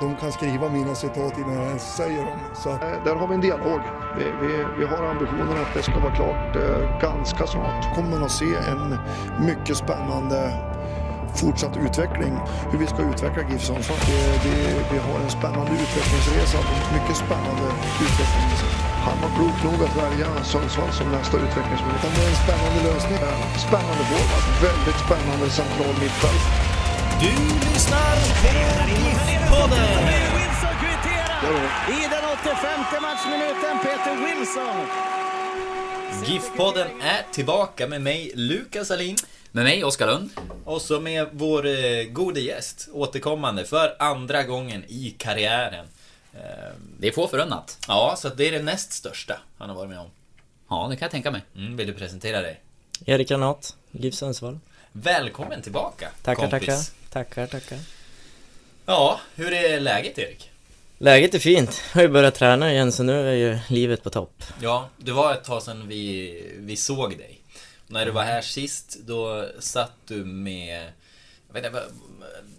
De kan skriva mina citat innan jag ens säger dem. Så eh, där har vi en dialog. Vi, vi, vi har ambitionen att det ska vara klart eh, ganska snart. kommer man att se en mycket spännande fortsatt utveckling. Hur vi ska utveckla GIF Sundsvall. Vi har en spännande utvecklingsresa. Mycket spännande utveckling. Han var klok nog att välja Sundsvall som nästa utvecklingsmöjlighet. Det är en spännande lösning. Spännande forward. Väldigt spännande central mittfält. Du lyssnar på GIF-podden. Wilson kvitterar i den 85 matchminuten. Peter Wilson. GIF-podden är tillbaka med mig, Lukas Alin. Med mig, Oskar Lund. Och så med vår eh, gode gäst, återkommande för andra gången i karriären. Eh, Det är få förunnat. ja, så att det är det näst största han har varit med om. Ja, det kan jag tänka mig. Mm, vill du presentera dig? Erik Granat, GIF Sundsvall. Välkommen tillbaka, Tackar, kompis. tackar. Tackar, tackar. Ja, hur är läget Erik? Läget är fint. Jag har ju börjat träna igen så nu är ju livet på topp. Ja, det var ett tag sedan vi, vi såg dig. När du var här sist, då satt du med... Jag vet inte, vad-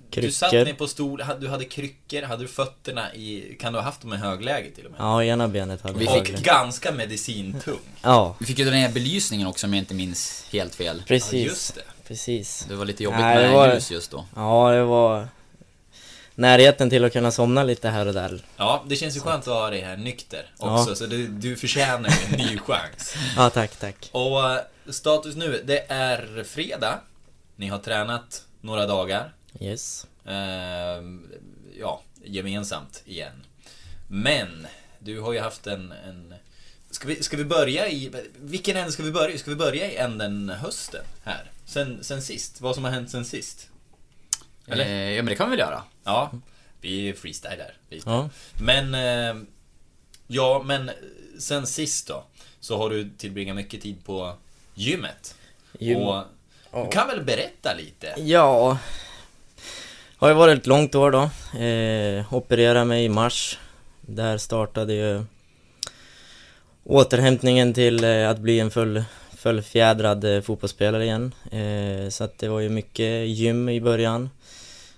du satt Kryckor. ner på stol, du hade kryckor, hade du fötterna i... Kan du ha haft dem i högläge till och med? Ja, ena benet hade Vi. Och fick- ganska medicintung. Ja, Vi fick ju dra ner belysningen också om jag inte minns helt fel. Ja, precis. just det. Precis. Det var lite jobbigt Nej, med var- ljus just då. Ja, det var närheten till att kunna somna lite här och där. Ja, det känns ju skönt att ha dig här nykter också, Ja. så du, du förtjänar en ny chans. Ja, tack, tack. Och eh, status nu, det är fredag. Ni har tränat några dagar. Yes. Ehm, ja, gemensamt igen. Men, du har ju haft en... en ska, vi, ska vi börja i... Vilken ände ska vi börja i? Ska vi börja i änden hösten här? Sen, sen sist? Vad som har hänt sen sist? Eller? Eh, ja, men det kan vi väl göra. Ja, vi freestylar lite. Ja. Men, eh, ja men sen sist då, så har du tillbringat mycket tid på gymmet. Gym. Och du kan väl berätta lite? Ja. Har ju varit ett långt år då. Eh, opererade mig i mars. Där startade ju återhämtningen till eh, att bli en full, fullfjädrad eh, fotbollsspelare igen. Eh, så att det var ju mycket gym i början.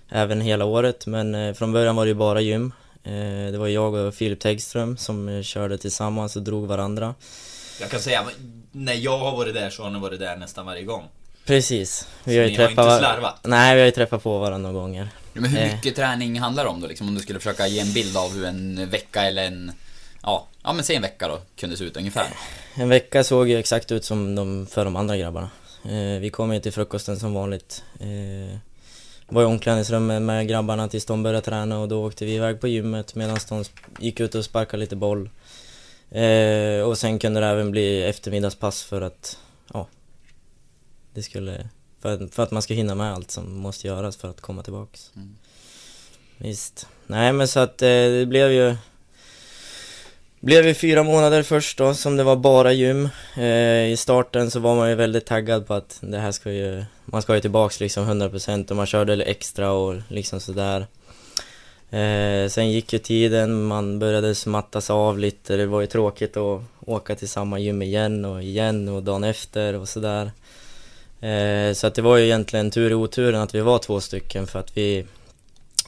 Även hela året, men eh, från början var det ju bara gym. Eh, det var jag och Filip Tegström som eh, körde tillsammans och drog varandra. Jag kan säga, när jag har varit där så har ni varit där nästan varje gång. Precis. Vi Så har ju ni har träffat... inte slarvat? Nej, vi har ju träffat på varandra några gånger. Men hur Eh. mycket träning handlar det om då liksom? Om du skulle försöka ge en bild av hur en vecka eller en... Ja, ja men säg en vecka då, kunde se ut ungefär. En vecka såg ju exakt ut som de, för de andra grabbarna. Eh, vi kom ju till frukosten som vanligt. Eh, var i omklädningsrummet med grabbarna tills de började träna och då åkte vi iväg på gymmet medan de gick ut och sparkade lite boll. Eh, och sen kunde det även bli eftermiddagspass för att, ja, det skulle, för, att- för att man ska hinna med allt som måste göras för att komma tillbaks. Mm. Visst. Nej men så att eh, det blev ju blev ju fyra månader först då som det var bara gym. Eh, I starten så var man ju väldigt taggad på att det här ska ju, man ska ju tillbaks liksom 100% och man körde extra och liksom sådär. Eh, sen gick ju tiden, man började smattas av lite, det var ju tråkigt att åka till samma gym igen och igen och dagen efter och sådär. Eh, så att det var ju egentligen tur i oturen att vi var två stycken för att vi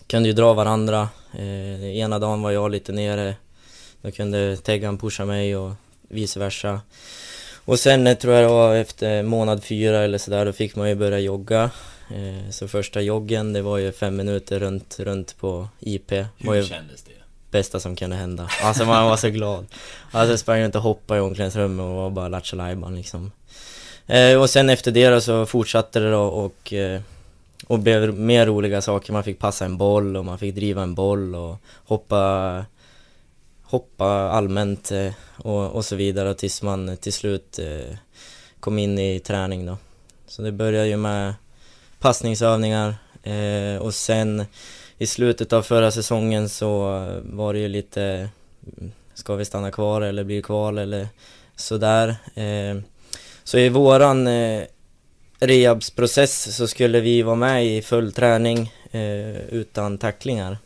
kunde ju dra varandra. Eh, ena dagen var jag lite nere då kunde Teggan pusha mig och vice versa. Och sen eh, tror jag det var efter månad fyra eller sådär, då fick man ju börja jogga. Eh, Så första joggen, det var ju fem minuter runt, runt på IP. Hur ju kändes det? bästa som kunde hända. Alltså man var så glad. Alltså jag sprang runt och hoppade i omklädningsrummet och var bara lattjo liksom. Eh, och sen efter det då så fortsatte det då och, eh, och blev mer roliga saker. Man fick passa en boll och man fick driva en boll och hoppa hoppa allmänt eh, och, och så vidare tills man till slut eh, kom in i träning då. Så det började ju med passningsövningar eh, och sen i slutet av förra säsongen så var det ju lite ska vi stanna kvar eller blir kval eller sådär. Så i våran rehabsprocess så skulle vi vara med i full träning utan tacklingar.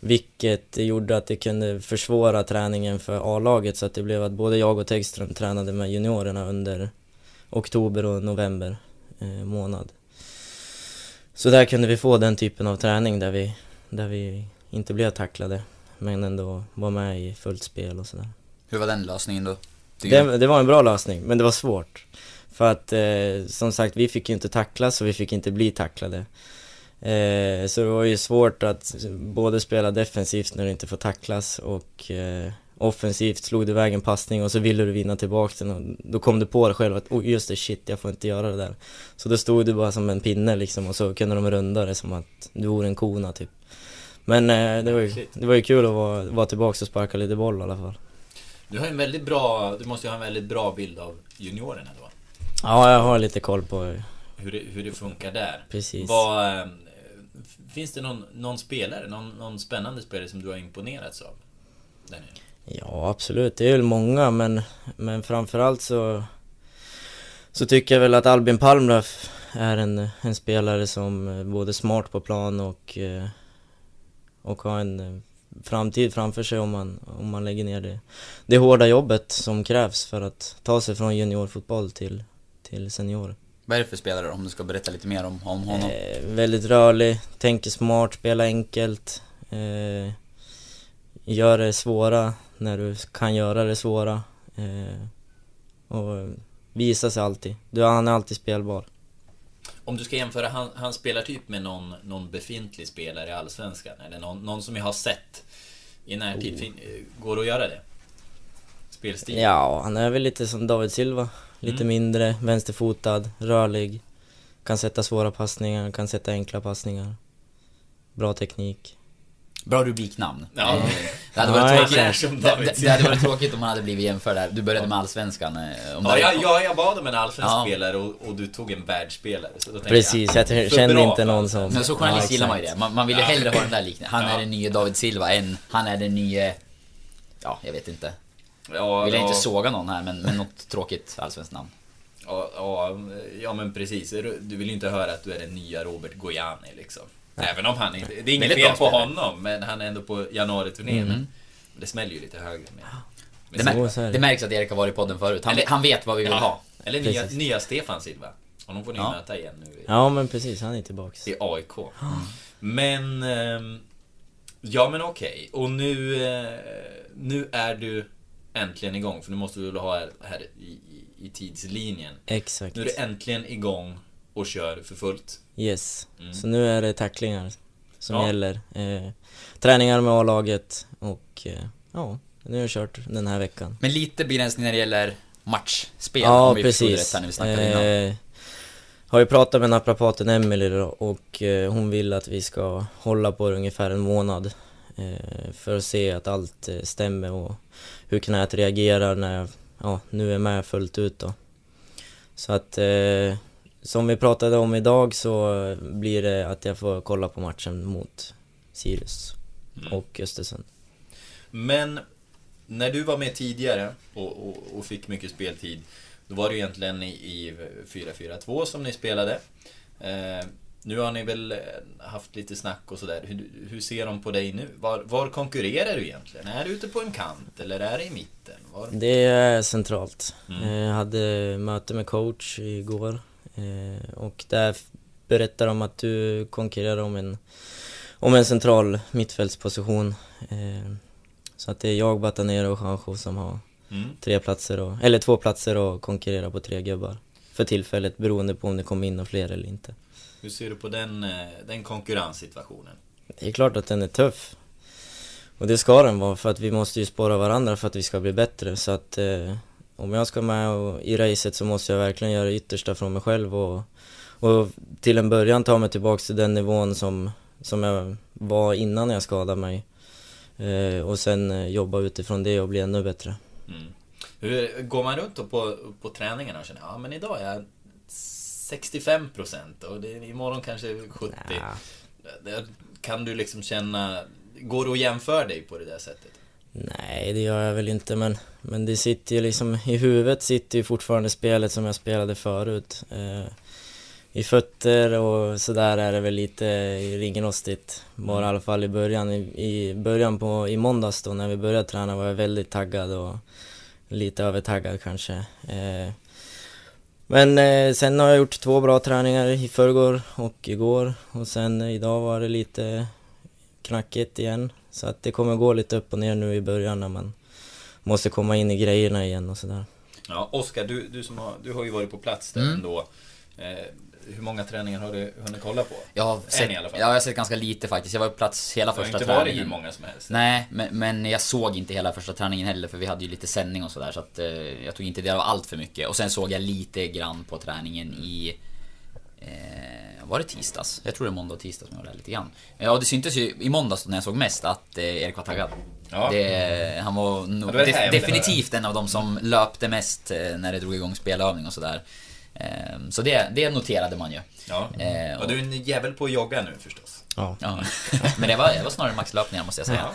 Vilket gjorde att det kunde försvåra träningen för A-laget så att det blev att både jag och Tegström tränade med juniorerna under oktober och november eh, månad. Så där kunde vi få den typen av träning där vi, där vi inte blev tacklade men ändå var med i fullt spel och sådär. Hur var den lösningen då? Det, det var en bra lösning, men det var svårt. För att eh, som sagt, vi fick ju inte tacklas och vi fick inte bli tacklade. Eh, så det var ju svårt att både spela defensivt när du inte får tacklas och eh, offensivt slog du iväg en passning och så ville du vinna tillbaka den och då kom du på dig själv att oh, just det, shit, jag får inte göra det där. Så då stod du bara som en pinne liksom och så kunde de runda det som att du vore en kona typ. Men eh, det, var ju, det var ju kul att vara, vara tillbaka och sparka lite boll i alla fall. Du har en väldigt bra, du måste ju ha en väldigt bra bild av juniorerna då. Ja, jag har lite koll på Hur det, hur det funkar där. precis. Vad, eh, finns det någon, någon spelare, någon, någon spännande spelare som du har imponerats av? Där? Ja, absolut. Det är väl många, men, men framförallt så, så tycker jag väl att Albin Palmlöf är en, en spelare som är både smart på plan och, eh, och har en eh, framtid framför sig om man, om man lägger ner det, det hårda jobbet som krävs för att ta sig från juniorfotboll till, till senior. Vad är det för spelare om du ska berätta lite mer om, om honom? Eh, väldigt rörlig, tänker smart, spelar enkelt. Eh, gör det svåra när du kan göra det svåra. Eh, och visar sig alltid. Du, han är alltid spelbar. Om du ska jämföra han, hans spelartyp med någon, någon befintlig spelare i Allsvenskan, eller någon, någon som jag har sett i närtid, fin, eh, går det att göra det? Spelstil? Ja, han är väl lite som David Silva. Lite Mm. mindre, vänsterfotad, rörlig. Kan sätta svåra passningar, kan sätta enkla passningar. Bra teknik. Bra rubriknamn. Ja. Eh, Det hade Ja, varit tråkigt, det, det, hade varit tråkigt om han hade blivit jämförd där. Du började med Allsvenskan. eh, Om Ja, jag, jag, jag bad om en allsvensk Ja. spelare och, och du tog en världsspelare. Så då tänkte Precis, jag kände bra inte någon som... Men så journalist Ja, gillar man ju det. Man, man vill ju Ja. hellre ha den där liknelsen. Han Ja. är den nya David Silva än han är den nya... Ja, jag vet inte. Ja, Vill jag ja, inte såga någon här, men, men något tråkigt allsvenskt namn. ja, ja, ja, men precis. Du vill ju inte höra att du är den nya Robert Gojani liksom. Även om han inte... Det är inget fel på honom, men han är ändå på januari-turnén. Mm. Det smäller ju lite högre med... Det, med mär, Så- så är det. det märks att Erik har varit i podden förut. Han, Eller- han vet vad vi vill Ja, ha. Eller nya, nya Stefan Silva. Honom får ni Ja. möta igen nu Ja, men precis. Han är tillbaks. i AIK. Men... ehm, Ja men okej. Och nu... eh, Nu är du äntligen igång. För nu måste vi väl ha här, här i, i, i tidslinjen. Exakt. Nu är du äntligen igång och kör för fullt. Yes. Mm. Så nu är det tacklingar som Ja. gäller. Eh, träningar med A-laget och eh, ja, nu har jag kört den här veckan. Men lite begränsning när det gäller matchspel. Ja, om vi förstod precis. rätt här när vi snackade innan. Eh, har ju pratat med naprapaten Emelie och eh, hon vill att vi ska hålla på det ungefär en månad. Eh, för att se att allt eh, stämmer och hur knät reagerar när jag ja, nu är med fullt ut då. Så att eh, som vi pratade om idag så blir det att jag får kolla på matchen mot Sirius Mm. och Östersund. Men när du var med tidigare och, och, och fick mycket speltid Då var det egentligen i, i 4-4-2 som ni spelade eh, Nu har ni väl eh, haft lite snack och sådär hur, hur ser de på dig nu? Var, var konkurrerar du egentligen? Är du ute på en kant eller är det i mitten? Var... Det är centralt. Mm. Eh, Jag hade möte med coach igår eh, och där berättar de att du konkurrerar om en, om en central mittfältsposition. Så att det är jag, Batanero och Juanjo som har Mm. tre platser, och, eller två platser och konkurrerar på tre gubbar. För tillfället beroende på om det kommer in några fler eller inte. Hur ser du på den, eh, den konkurrenssituationen? Det är klart att den är tuff. Och det ska den vara för att vi måste ju spåra varandra för att vi ska bli bättre. Så att eh, om jag ska med och, i racet så måste jag verkligen göra det yttersta från mig själv och, och till en början ta mig tillbaks till den nivån som, som jag var innan jag skadade mig. Eh, och sen eh, jobba utifrån det och bli ännu bättre. Mm. Hur, går man runt då på, på träningarna och känner ja men idag är jag 65% och det, imorgon kanske 70 Ja. Där Kan du liksom känna Går det att jämföra dig på det där sättet? Nej, det gör jag väl inte men, men det sitter ju liksom, i huvudet sitter ju fortfarande spelet som jag spelade förut. Eh, I fötter och sådär är det väl lite ringrostigt, bara i alla fall i början. I, i början på, i måndags då när vi började träna var jag väldigt taggad och lite övertaggad kanske. Eh, men eh, sen har jag gjort två bra träningar i förrgår och igår och sen idag var det lite knackigt igen. Så att det kommer gå lite upp och ner nu i början när man måste komma in i grejerna igen och sådär. Ja, Oskar, du, du, som har, du har ju varit på plats där Mm. ändå. Eh, hur många träningar har du hunnit kolla på? Jag har, sett, i alla fall. ja, jag har sett ganska lite faktiskt. Jag var på plats hela Det har första inte varit träningen. hur många som helst. Nej, men, men jag såg inte hela första träningen heller för vi hade ju lite sändning och sådär så att eh, jag tog inte del av allt för mycket. Och sen såg jag lite grann på träningen i... Eh, var det tisdags? Jag tror det är måndag och tisdag som jag gjorde det lite grann. Ja, det syntes ju i måndags när jag såg mest att eh, Erik var taggad. Ja. Det, han var, nog, det var det här def- definitivt en av de som löpte mest eh, när det drog igång spelövning och sådär. Eh, så det, det noterade man ju. Ja. Och du är en jävel på att jogga nu förstås. Ja. Ja, men det var, det var snarare maxlöpningar måste jag säga.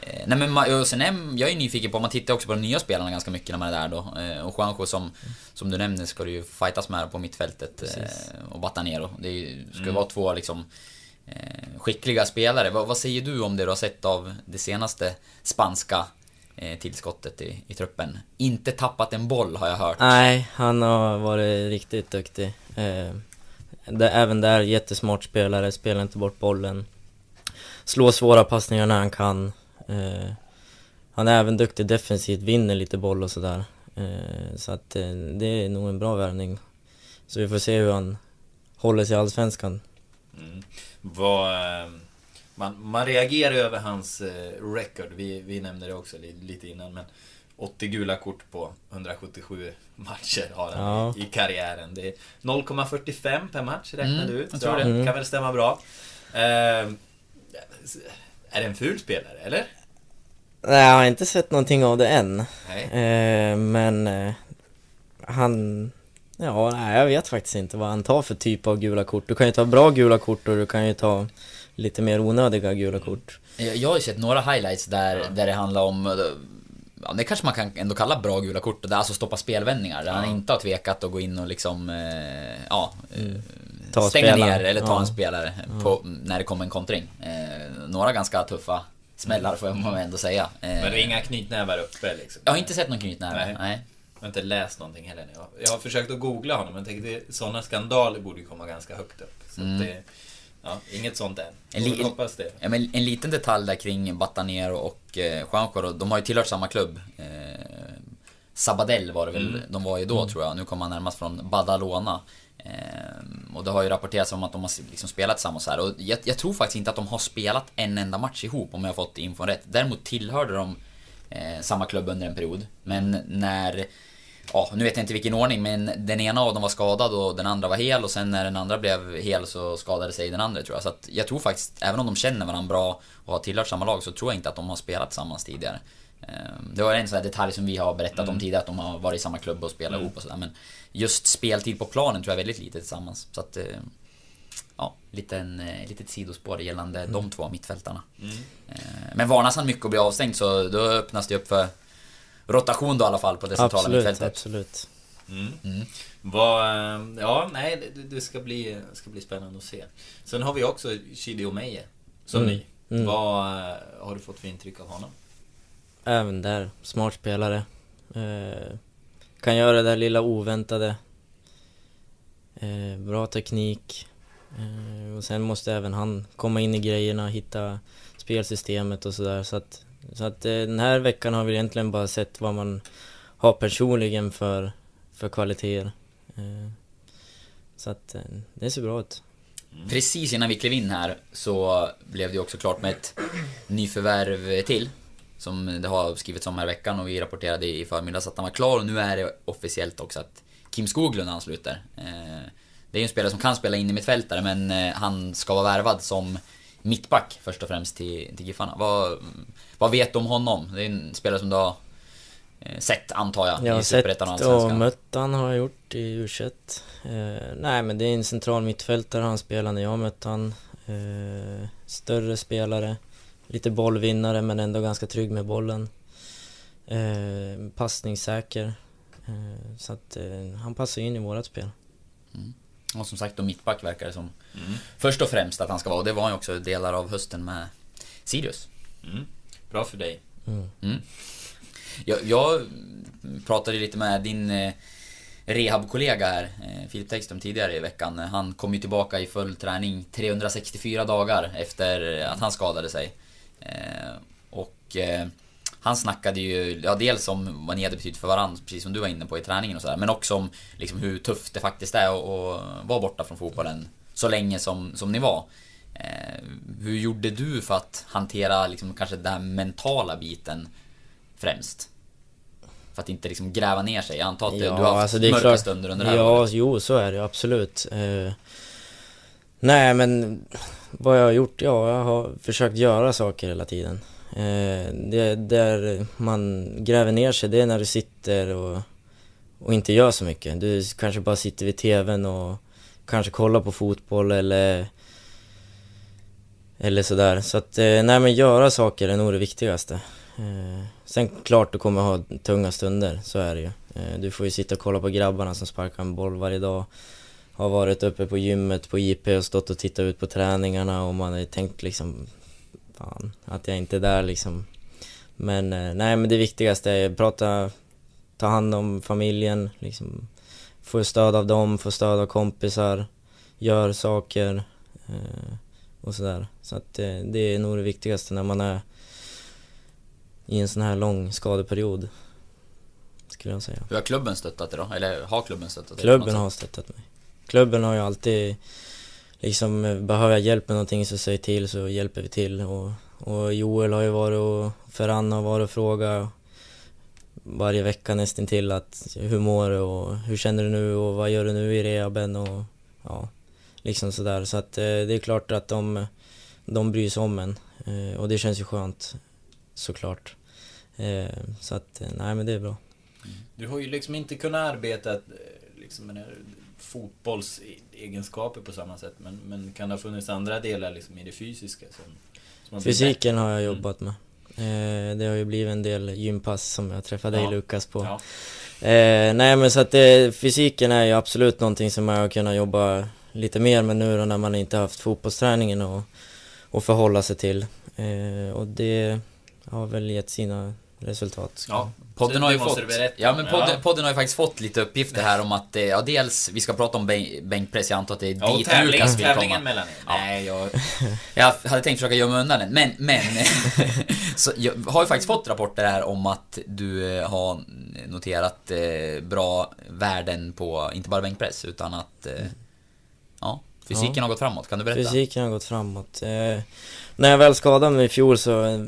Eh, Nej men och sen är, jag är nyfiken på, man tittar också på de nya spelarna ganska mycket när man är där då. Och Juanjo som, som du nämner ska du ju fightas med på mittfältet. eh, Och Batanero. Det ju- ska ju vara två liksom skickliga spelare. Vad, vad säger du om det du har sett av det senaste spanska tillskottet i, i truppen? Inte tappat en boll har jag hört. Nej, han har varit riktigt duktig. Eh, även där, jättesmart spelare, spelar inte bort bollen. Slår svåra passningar när han kan. Eh, han är även duktig defensivt, vinner lite boll och sådär. Eh, så att eh, det är nog en bra värvning. Så vi får se hur han håller sig i Allsvenskan. Mm. Vad, eh, man, man reagerar över hans eh, record. Vi, vi nämnde det också li, lite innan. Men 80 gula kort på 177 matcher har han Ja. i, karriären. Det är 0,45 per match räknade Mm, du ut. jag Så tror det. Mm. kan väl stämma bra. Eh, är det en ful spelare, eller? Nej, jag har inte sett någonting av det än. Nej. Eh, men eh, han... Ja, nej, jag vet faktiskt inte vad han tar för typ av gula kort. Du kan ju ta bra gula kort och du kan ju ta lite mer onödiga gula kort. Jag jag har ju sett några highlights där, där det handlar om eh, Ja, det kanske man kan ändå kalla bra gula kort, där alltså stoppa spelvändningar. Där han inte har tvekat att gå in och liksom, eh, ja, eh, Ta stänga spelare. ner eller ta Ja. en spelare på, när det kommer en kontring. Några ganska tuffa smällar får man ändå säga. Men det är inga knytnävar uppe liksom? Jag har inte sett någon knytnäve, Nej. nej. Jag har inte läst någonting heller. Jag, jag har försökt att googla honom, men tänkte sådana skandaler borde ju komma ganska högt upp. Så Mm. att det, ja, inget sånt än. En li- väl hoppas det. Ja, men en liten detalj där kring Batanero och eh, Juanjo då, de har ju tillhört samma klubb. Eh, Sabadell var det väl Mm. de var ju då tror jag. Nu kommer han närmast från Badalona. Eh, och det har ju rapporterats om att de har liksom spelat tillsammans här. Och jag, jag tror faktiskt inte att de har spelat en enda match ihop om jag har fått infon rätt. Däremot tillhörde de eh, samma klubb under en period. Men när Ja, nu vet jag inte vilken ordning, men den ena av dem var skadad och den andra var hel och sen när den andra blev hel så skadade sig den andra tror jag. Så att jag tror faktiskt, även om de känner varandra bra och har tillhört samma lag, så tror jag inte att de har spelat tillsammans tidigare. Ehm, Det var en sån här detalj som vi har berättat om tidigare, att de har varit i samma klubb och spelat ihop och sådär. Men just speltid på planen tror jag är väldigt lite tillsammans. Så att, eh, ja, liten, eh, litet sidospår gällande de två mittfältarna. Eh, Men varnas han mycket att bli avstängd så då öppnas det upp för rotation då i alla fall på det centrala Absolut, mittfältet. absolut. Mm. Vad, eh, ja, nej, det, det ska, bli, ska bli spännande att se. Sen har vi också Chidi Omeje som Mm. ny. Mm. Vad eh, har du fått för intryck av honom? Även där, smart spelare. Eh, kan göra det där lilla oväntade. Eh, bra teknik. Eh, och sen måste även han komma in i grejerna, hitta spelsystemet och sådär. Så att, så att eh, den här veckan har vi egentligen bara sett vad man har personligen för, för kvaliteter. Eh, så att eh, det ser bra ut. Mm. Precis innan vi klev in här så blev det också klart med ett nyförvärv till. Som det har skrivits om här i veckan och vi rapporterade i förmiddags att han var klar och nu är det officiellt också att Kim Skoglund ansluter. Det är ju en spelare som kan spela in i mittfältare men han ska vara värvad som mittback först och främst till, till Giffarna. Vad, vad vet du om honom? Det är en spelare som du har eh, sett antar jag, Jag i Superettan och sett och Allsvenskan. mött han har jag gjort i u eh, Nej men det är en central mittfältare han spelar när jag mött han. Eh, större spelare. lite bollvinnare men ändå ganska trygg med bollen. Eh, passningssäker. Eh, så att eh, han passar in i vårat spel. Och som sagt då mittback verkar det som mm. först och främst att han ska vara. Och det var han ju också delar av hösten med Sirius. Mm. Bra för dig. Mm. Mm. Jag, jag, pratade lite med din eh, rehabkollega här, eh, Filip Tekström, tidigare i veckan. Han kom ju tillbaka i full träning 364 dagar efter att han skadade sig. Eh, och han snackade ju, ja dels om vad ni hade betytt för varandra, precis som du var inne på i träningen och sådär. Men också om liksom hur tufft det faktiskt är att vara borta från fotbollen så länge som, som ni var. Eh, hur gjorde du för att hantera liksom kanske den mentala biten främst? För att inte liksom gräva ner sig. Jag antar att ja, du har haft alltså mörka klart, stunder under det här Ja, året. jo så är det absolut. Eh, nej men vad jag har gjort? Ja, jag har försökt göra saker hela tiden. Eh, det där man gräver ner sig, det är när du sitter och, och inte gör så mycket. Du kanske bara sitter vid TVn och kanske kollar på fotboll eller eller sådär. Så att, eh, nej men göra saker är nog det viktigaste. Eh, sen klart du kommer ha tunga stunder, så är det ju. Du får ju sitta och kolla på grabbarna som sparkar en boll varje dag. Har varit uppe på gymmet på IP och stått och tittat ut på träningarna och man har tänkt liksom Fan, att jag inte är där liksom. Men nej men det viktigaste är att prata, ta hand om familjen, liksom. Få stöd av dem, få stöd av kompisar, gör saker och sådär. Så att det, det är nog det viktigaste när man är i en sån här lång skadeperiod. Skulle jag säga. Hur har klubben stöttat dig då? Eller har klubben stöttat dig? Klubben har stöttat mig. Klubben har ju alltid liksom, behöver jag hjälp med någonting så säg till så hjälper vi till. Och, och Joel har ju varit och Ferran har varit och frågat varje vecka nästan till att hur mår du och hur känner du nu och vad gör du nu i rehaben och ja, Liksom sådär. Så att eh, det är klart att de, de bryr sig om en. Eh, och det känns ju skönt, såklart. Eh, så att, eh, nej men det är bra. Mm. Du har ju liksom inte kunnat arbeta eh, liksom fotbollsegenskaper på samma sätt. Men, men kan det ha funnits andra delar liksom i det fysiska? Som, som Fysiken har jag mm. jobbat med. det har ju blivit en del gympass som jag träffade dig ja. Lukas på. Ja. nej men så att det, fysiken är ju absolut någonting som jag har kunnat jobba lite mer men nu då när man inte haft fotbollsträningen och, och förhålla sig till. Eh, och det har väl gett sina resultat. Ja, podden har ju fått... Ja, men podden, ja. podden, har ju faktiskt fått lite uppgifter här om att, eh, ja dels, vi ska prata om bänkpress, jag antar att det är ja, dit tävling, Lukas vill komma. mellan er. Ja. Nej, jag, jag hade tänkt försöka gömma undan den, men, men så jag har ju faktiskt fått rapporter här om att du eh, har noterat eh, bra värden på, inte bara bänkpress, utan att Ja, fysiken ja. har gått framåt, kan du berätta? Fysiken har gått framåt. Eh, när jag väl skadade mig i fjol så, eh,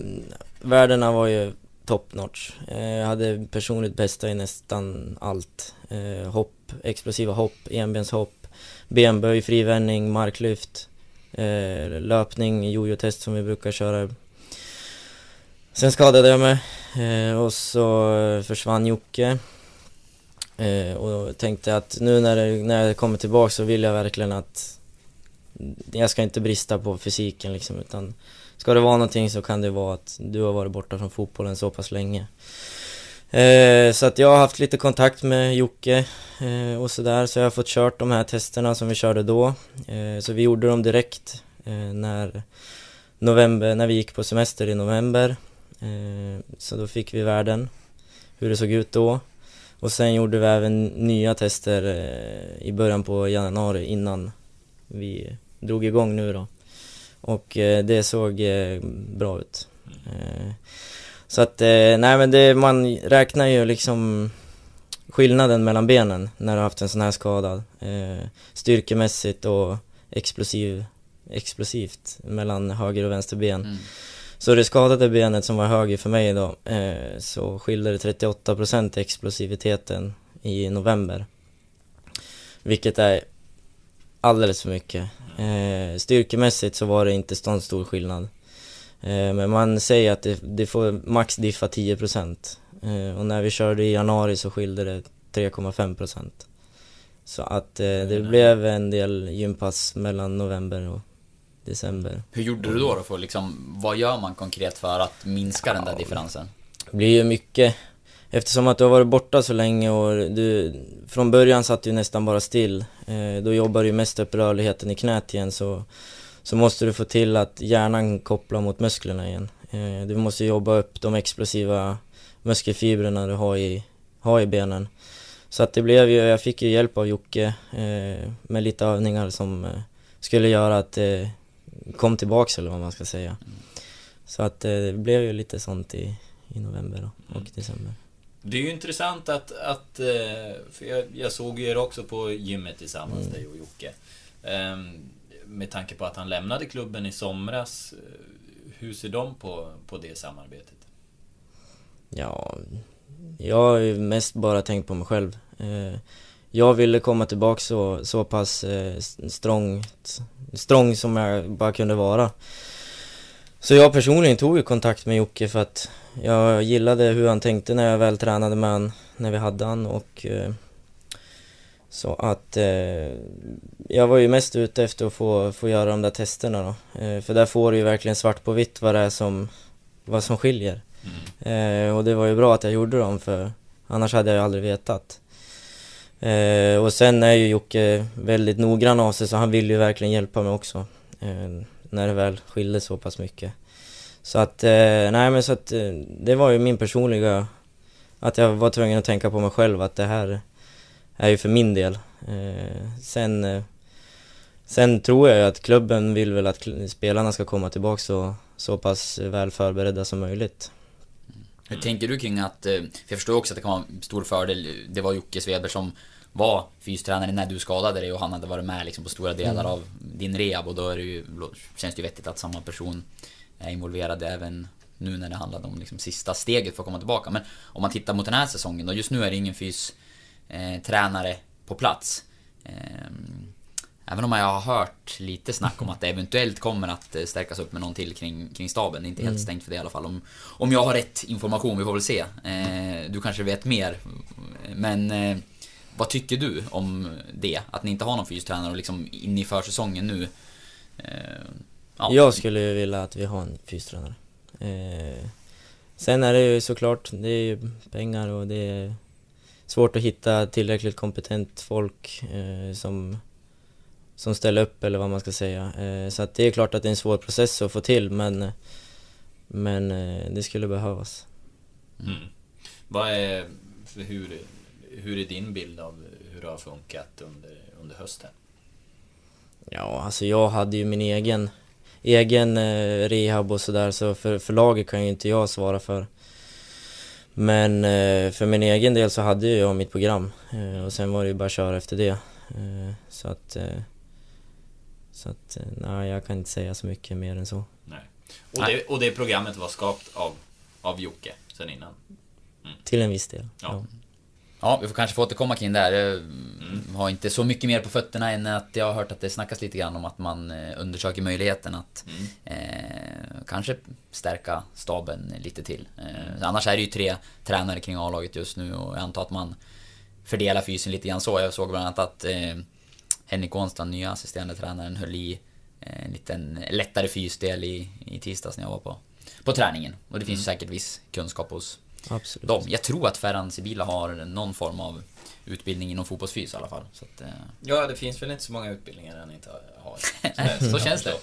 värdena var ju top notch. Eh, jag hade personligt bästa i nästan allt. Eh, hopp, explosiva hopp, enbenshopp, benböj, frivändning, marklyft, eh, löpning, jojo-test som vi brukar köra. Sen skadade jag mig eh, och så försvann Jocke. Eh, och tänkte att nu när, det, när jag kommer tillbaka så vill jag verkligen att jag ska inte brista på fysiken liksom utan ska det vara någonting så kan det vara att du har varit borta från fotbollen så pass länge. Eh, så att jag har haft lite kontakt med Jocke eh, och sådär så jag har fått kört de här testerna som vi körde då. Eh, så vi gjorde dem direkt eh, när, november, när vi gick på semester i november. Eh, så då fick vi värden, hur det såg ut då. Och sen gjorde vi även nya tester eh, i början på januari innan vi drog igång nu då. Och eh, det såg eh, bra ut. Så att, nej men det, man räknar ju liksom skillnaden mellan benen när du har haft en sån här skada. Styrkemässigt och explosiv, explosivt mellan höger och vänster ben. Mm. Så det skadade benet som var höger för mig då, eh, så skilde det 38% explosiviteten i november. Vilket är alldeles för mycket. Eh, styrkemässigt så var det inte så stor skillnad. Eh, men man säger att det, det får max diffa 10% eh, och när vi körde i januari så skilde det 3,5% Så att eh, det blev en del gympass mellan november och december. Hur gjorde du då, då för liksom, vad gör man konkret för att minska den där differensen? Det blir ju mycket, eftersom att du har varit borta så länge och du, från början satt du nästan bara still. Eh, då jobbar du mest upp rörligheten i knät igen så, så måste du få till att hjärnan kopplar mot musklerna igen. Eh, du måste jobba upp de explosiva muskelfibrerna du har i, har i benen. Så att det blev ju, jag fick ju hjälp av Jocke eh, med lite övningar som eh, skulle göra att det kom tillbaks eller vad man ska säga. Så att eh, det blev ju lite sånt i, i november och december. Det är ju intressant att, att eh, för jag, jag såg er också på gymmet tillsammans, Mm. dig och Jocke. Ehm, Med tanke på att han lämnade klubben i somras, eh, hur ser de på, på det samarbetet? Ja, jag har ju mest bara tänkt på mig själv. Eh, jag ville komma tillbaka så, så pass strong, strong som jag bara kunde vara. Så jag personligen tog ju kontakt med Jocke för att jag gillade hur han tänkte när jag väl tränade med han, när vi hade han och eh, så att eh, jag var ju mest ute efter att få, få göra de där testerna då. Eh, för där får du ju verkligen svart på vitt vad det är som, vad som skiljer. Eh, och det var ju bra att jag gjorde dem för annars hade jag ju aldrig vetat. Eh, och sen är ju Jocke väldigt noggrann av sig så han vill ju verkligen hjälpa mig också. Eh, när det väl skilde så pass mycket. Så att, eh, nej men så att eh, det var ju min personliga, att jag var tvungen att tänka på mig själv att det här är ju för min del. Eh, sen, sen tror jag ju att klubben vill väl att spelarna ska komma tillbaka så, så pass väl förberedda som möjligt. Hur tänker du kring att, för jag förstår också att det kan vara en stor fördel, det var Jocke Svedberg som var fystränare när du skadade dig och han hade varit med liksom på stora delar av din rehab och då är det ju, känns det ju vettigt att samma person är involverad även nu när det handlade om liksom sista steget för att komma tillbaka. Men om man tittar mot den här säsongen då, just nu är det ingen fys eh, tränare på plats. Ehm, Även om jag har hört lite snack om att det eventuellt kommer att eh, stärkas upp med någon till kring, kring staben. Det är inte helt stängt för det i alla fall. Om, om jag har rätt information, vi får väl se. Eh, du kanske vet mer. Men eh, vad tycker du om det? Att ni inte har någon fystränare och liksom in i försäsongen nu. Ja. Jag skulle ju vilja att vi har en fystränare. Eh, sen är det ju såklart, det är ju pengar och det är svårt att hitta tillräckligt kompetent folk eh, som, som ställer upp eller vad man ska säga. Eh, så att det är klart att det är en svår process att få till men, men eh, det skulle behövas. Mm. Vad är, hur, hur är din bild av hur det har funkat under, under hösten? Ja, alltså jag hade ju min egen, egen eh, rehab och sådär så för, för laget kan ju inte jag svara för. Men eh, för min egen del så hade ju jag mitt program eh, och sen var det ju bara att köra efter det. Eh, så att, eh, så att, eh, nej jag kan inte säga så mycket mer än så. Nej. Och, det, och det programmet var skapat av, av Jocke sen innan? Till en viss del. Ja. Ja. Ja, vi får kanske få återkomma kring det här. Jag har inte så mycket mer på fötterna än att jag har hört att det snackas lite grann om att man eh, undersöker möjligheten att eh, kanske stärka staben lite till. Eh, annars är det ju tre tränare kring A-laget just nu och jag antar att man fördelar fysen lite grann så. Jag såg bland annat att eh, Henrik Ånstrand, nya assisterande tränaren, höll i eh, en liten lättare fysdel i, i tisdags när jag var på, på träningen. Och det finns säkert viss kunskap hos Absolut. dem. Jag tror att Ferran Sibila har någon form av utbildning inom fotbollsfys i alla fall. Så att, eh, Ja, det finns väl inte så många utbildningar han inte har. Så känns det.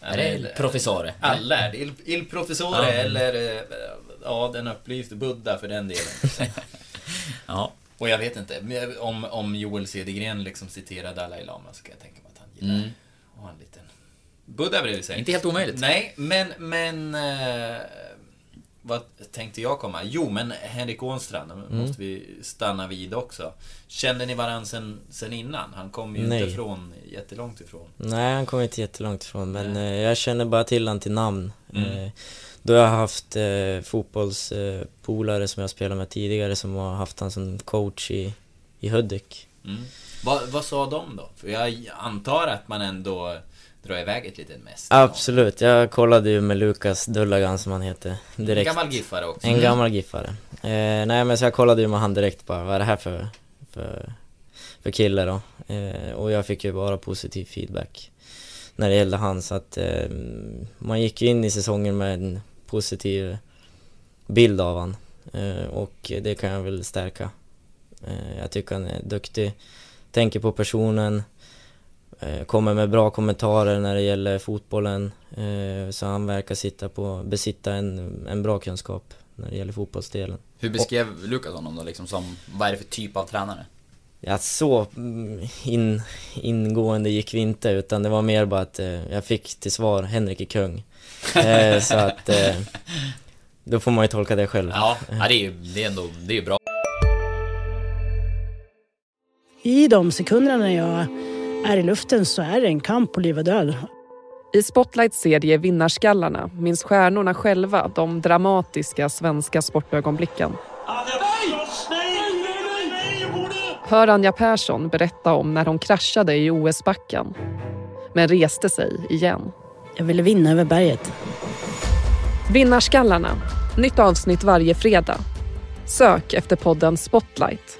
är det professore? Allärd, il, il professore Ja. eller eh, ja, den upplyste Buddha för den delen. Ja. Och jag vet inte, om, om Joel Cedergren liksom citerar Dalai Lama så kan jag tänka mig att han gillar Mm. att ha en liten Buddha bredvid sig. Inte helt omöjligt. Nej, men, men... Eh, vad tänkte jag komma? Jo, men Henrik Ånstrand, Mm. måste vi stanna vid också. Kände ni varandra sen, sen innan? Han kom ju Nej. inte från, jättelångt ifrån. Nej, han kommer inte jättelångt ifrån men eh, jag känner bara till han till namn. Mm. Eh, då har jag haft eh, fotbollspolare eh, som jag spelat med tidigare som har haft han som coach i, i Hudik. Mm. Vad, vad sa de då? För jag antar att man ändå drar iväg ett litet mest. Absolut, jag kollade ju med Lukas Dullagan som han heter En direkt. gammal giffare också. En gammal giffare. Eh, nej men så jag kollade ju med han direkt bara, vad är det här för, för, för kille då? Eh, och jag fick ju bara positiv feedback. när det gällde han. Så att eh, man gick in i säsongen med en positiv bild av han. Eh, och det kan jag väl stärka. Eh, jag tycker han är duktig, tänker på personen, kommer med bra kommentarer när det gäller fotbollen. Eh, så han verkar sitta på, besitta en, en bra kunskap när det gäller fotbollsdelen. Hur beskrev Lukas honom då liksom som, vad är det för typ av tränare? Ja, så mm, in, ingående gick vi inte utan det var mer bara att eh, jag fick till svar Henrik är kung. Eh, så att eh, då får man ju tolka det själv. Ja, det är ju det är ändå, det är bra. I de sekunderna när jag är i luften så är det en kamp på liv och död. I Spotlights serie Vinnarskallarna minns stjärnorna själva de dramatiska svenska sportögonblicken. Hör Anja Persson berätta om när hon kraschade i OS-backen men reste sig igen. Jag ville vinna över berget. Vinnarskallarna. Nytt avsnitt varje fredag. Sök efter podden Spotlight.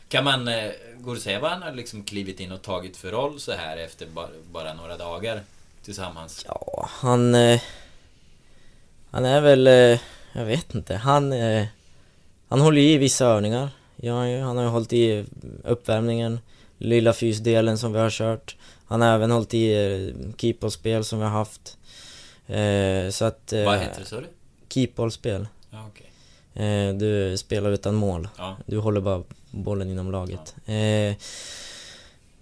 kan man... eh, Går det att säga vad han har liksom klivit in och tagit för roll så här efter bara, bara några dagar tillsammans? Ja, han... Eh, han är väl... Eh, jag vet inte. Han... Han håller i vissa övningar. Ja, han har ju hållit i uppvärmningen, lilla fysdelen som vi har kört. Han har även hållit i keepballspel som vi har haft. Så att... Vad heter det, sa du? Keepballspel. Ja, okej. Eh, du spelar utan mål. Ja. Du håller bara bollen inom laget. Eh,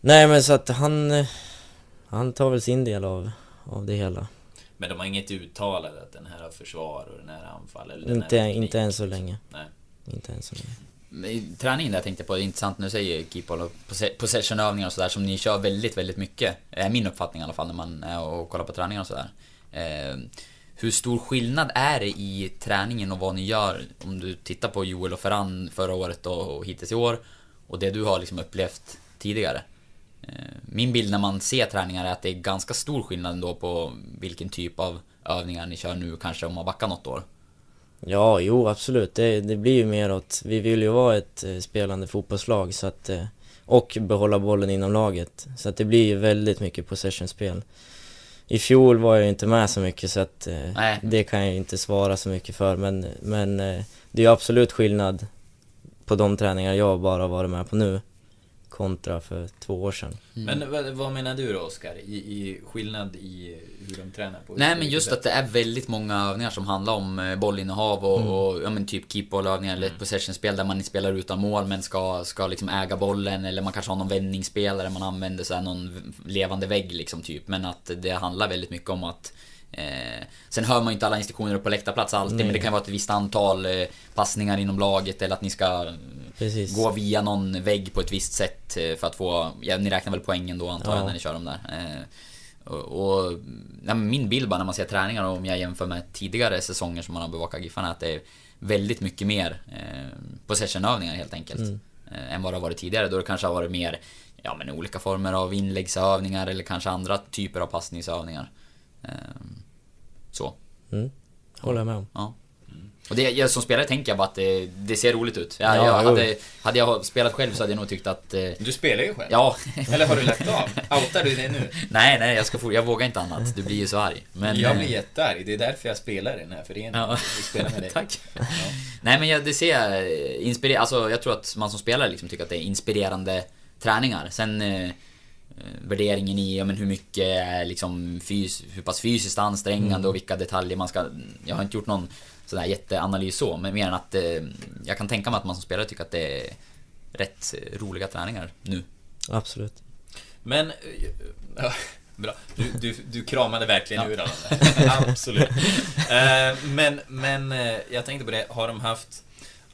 nej men så att han... Han tar väl sin del av, av det hela. Men de har inget uttalat att den här har försvar och den här anfall? Eller den Inte, här har teknik, inte än så liksom. länge. Nej. Inte än så länge. Träningen där jag tänkte på, det är intressant när du säger keepball och posse- possessionövningar och sådär som ni kör väldigt, väldigt mycket. Är min uppfattning i alla fall när man är och kollar på träningar och sådär. Eh, hur stor skillnad är det i träningen och vad ni gör om du tittar på Joel och Ferran förra året och, och hittills i år och det du har liksom upplevt tidigare? Eh, min bild när man ser träningar är att det är ganska stor skillnad ändå på vilken typ av övningar ni kör nu kanske om man backar något år. Ja, jo absolut. Det, det blir ju mer åt... Vi vill ju vara ett eh, spelande fotbollslag så att... Eh, och behålla bollen inom laget. Så att det blir ju väldigt mycket possessionspel. I fjol var jag inte med så mycket så att eh, det kan jag inte svara så mycket för. Men, men eh, det är absolut skillnad på de träningar jag bara varit med på nu kontra för två år sedan. Men vad, vad menar du då Oskar? I, I skillnad i hur de tränar på? Nej men just att det är väldigt många övningar som handlar om eh, bollinnehav och, Mm. och ja, men typ keepballövningar eller ett possessionspel där man spelar utan mål men ska, ska liksom äga bollen eller man kanske har någon vändningsspelare man använder så här någon levande vägg liksom typ. Men att det handlar väldigt mycket om att Eh, sen hör man ju inte alla instruktioner på läktarplats alltid Nej. men det kan vara ett visst antal eh, passningar inom laget eller att ni ska Precis. gå via någon vägg på ett visst sätt eh, för att få, ja ni räknar väl poängen då antar jag Ja. när ni kör dem där. Eh, och, och ja, min bild bara när man ser träningar och om jag jämför med tidigare säsonger som man har bevakat Giffarna är att det är väldigt mycket mer eh, possessionövningar helt enkelt. Mm. Eh, än vad det har varit tidigare då det kanske har varit mer ja, men olika former av inläggsövningar eller kanske andra typer av passningsövningar. Eh, så. Mm. Håller jag med om. Ja. Och det, jag, som spelare tänker jag bara att det, det ser roligt ut. Jag, Ja, jag hade, hade jag spelat själv så hade jag nog tyckt att... Eh, Du spelar ju själv. ja. Eller har du lagt av? Outar du det nu? nej, nej, jag, ska få, jag vågar inte annat. Du blir ju så arg. Men, jag eh, blir jättearg. Det är därför jag spelar i den här föreningen. Ja. Vi spelar med dig. Tack. Nej men jag, det ser jag, inspirer, alltså jag tror att man som spelare liksom tycker att det är inspirerande träningar. Sen eh, eh, värderingen i ja, men hur mycket är liksom fys, hur pass fysiskt ansträngande Mm. och vilka detaljer man ska... Jag har inte gjort någon sån där jätteanalys så, men mer än att eh, jag kan tänka mig att man som spelare tycker att det är rätt eh, roliga träningar nu. Absolut. Men... eh, Ja, bra. Du, du, du kramade verkligen Ja. ur alla. Absolut. Eh, Men, men eh, jag tänkte på det, har de haft...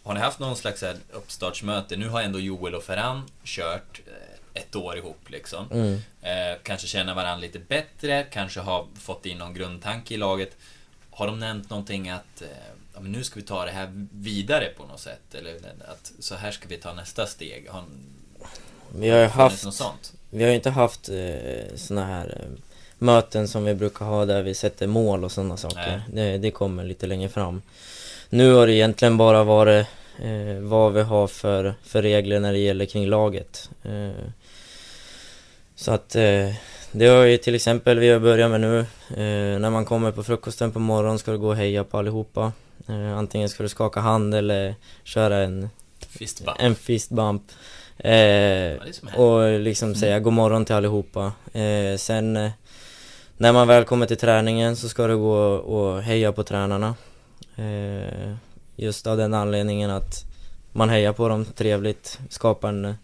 Har ni haft någon slags här uppstartsmöte? Nu har ändå Joel och Ferran kört eh, ett år ihop liksom. Mm. Eh, kanske känner varandra lite bättre, kanske har fått in någon grundtanke i laget. har de nämnt någonting att eh, ja, nu ska vi ta det här vidare på något sätt? Eller att så här ska vi ta nästa steg? Har, Vi har ju haft, något sånt? vi har ju inte haft eh, såna här eh, möten som vi brukar ha där vi sätter mål och sådana saker. Det, det kommer lite längre fram. Nu har det egentligen bara varit eh, vad vi har för, för regler när det gäller kring laget. Eh, så att eh, det har ju till exempel vi har börjat med nu. Eh, när man kommer på frukosten på morgonen ska du gå och heja på allihopa. Eh, antingen ska du skaka hand eller köra en Fist bump. En fist bump. Eh, och liksom säga god morgon till allihopa. Eh, sen eh, när man väl kommer till träningen så ska du gå och heja på tränarna. Eh, just av den anledningen att man hejar på dem trevligt, skapar en,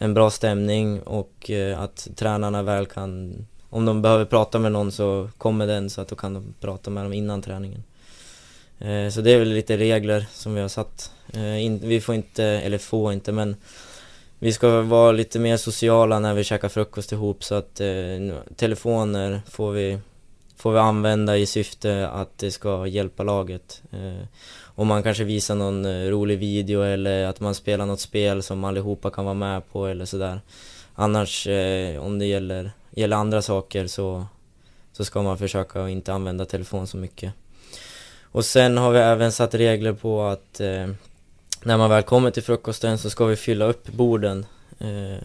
en bra stämning och eh, att tränarna väl kan, om de behöver prata med någon så kommer den så att då kan de prata med dem innan träningen. Eh, så det är väl lite regler som vi har satt. Eh, vi får inte, eller får inte men vi ska vara lite mer sociala när vi käkar frukost ihop så att telefoner får vi, får vi använda i syfte att det ska hjälpa laget. Eh, Om man kanske visar någon eh, rolig video eller att man spelar något spel som allihopa kan vara med på eller sådär. Annars eh, om det gäller, gäller andra saker så, så ska man försöka att inte använda telefon så mycket. Och sen har vi även satt regler på att eh, när man väl kommer till frukosten så ska vi fylla upp borden. Eh,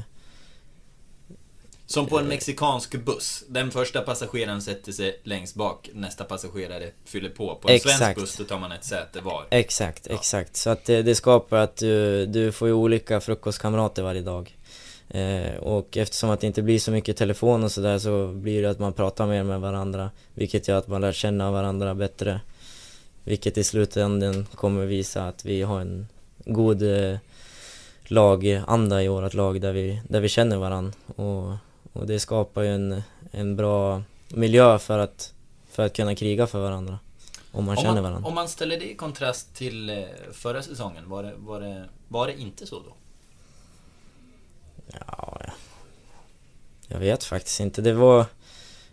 Eh, Som på en mexikansk buss. Den första passageraren sätter sig längst bak, nästa passagerare fyller på. På en svensk Exakt. buss då tar man ett säte var. exakt, exakt. Så att det, det skapar att du, du får ju olika frukostkamrater varje dag. Eh, och eftersom att det inte blir så mycket telefon och sådär så blir det att man pratar mer med varandra. Vilket gör att man lär känna varandra bättre. Vilket i slutändan kommer visa att vi har en god eh, laganda i vårt lag där vi, där vi känner varandra. Och, och det skapar ju en, en bra miljö för att, för att kunna kriga för varandra. Om man om, känner man, varandra. om man ställer det i kontrast till eh, förra säsongen, var det, var det, var det inte så då? Ja, ja. Jag vet faktiskt inte. Det var...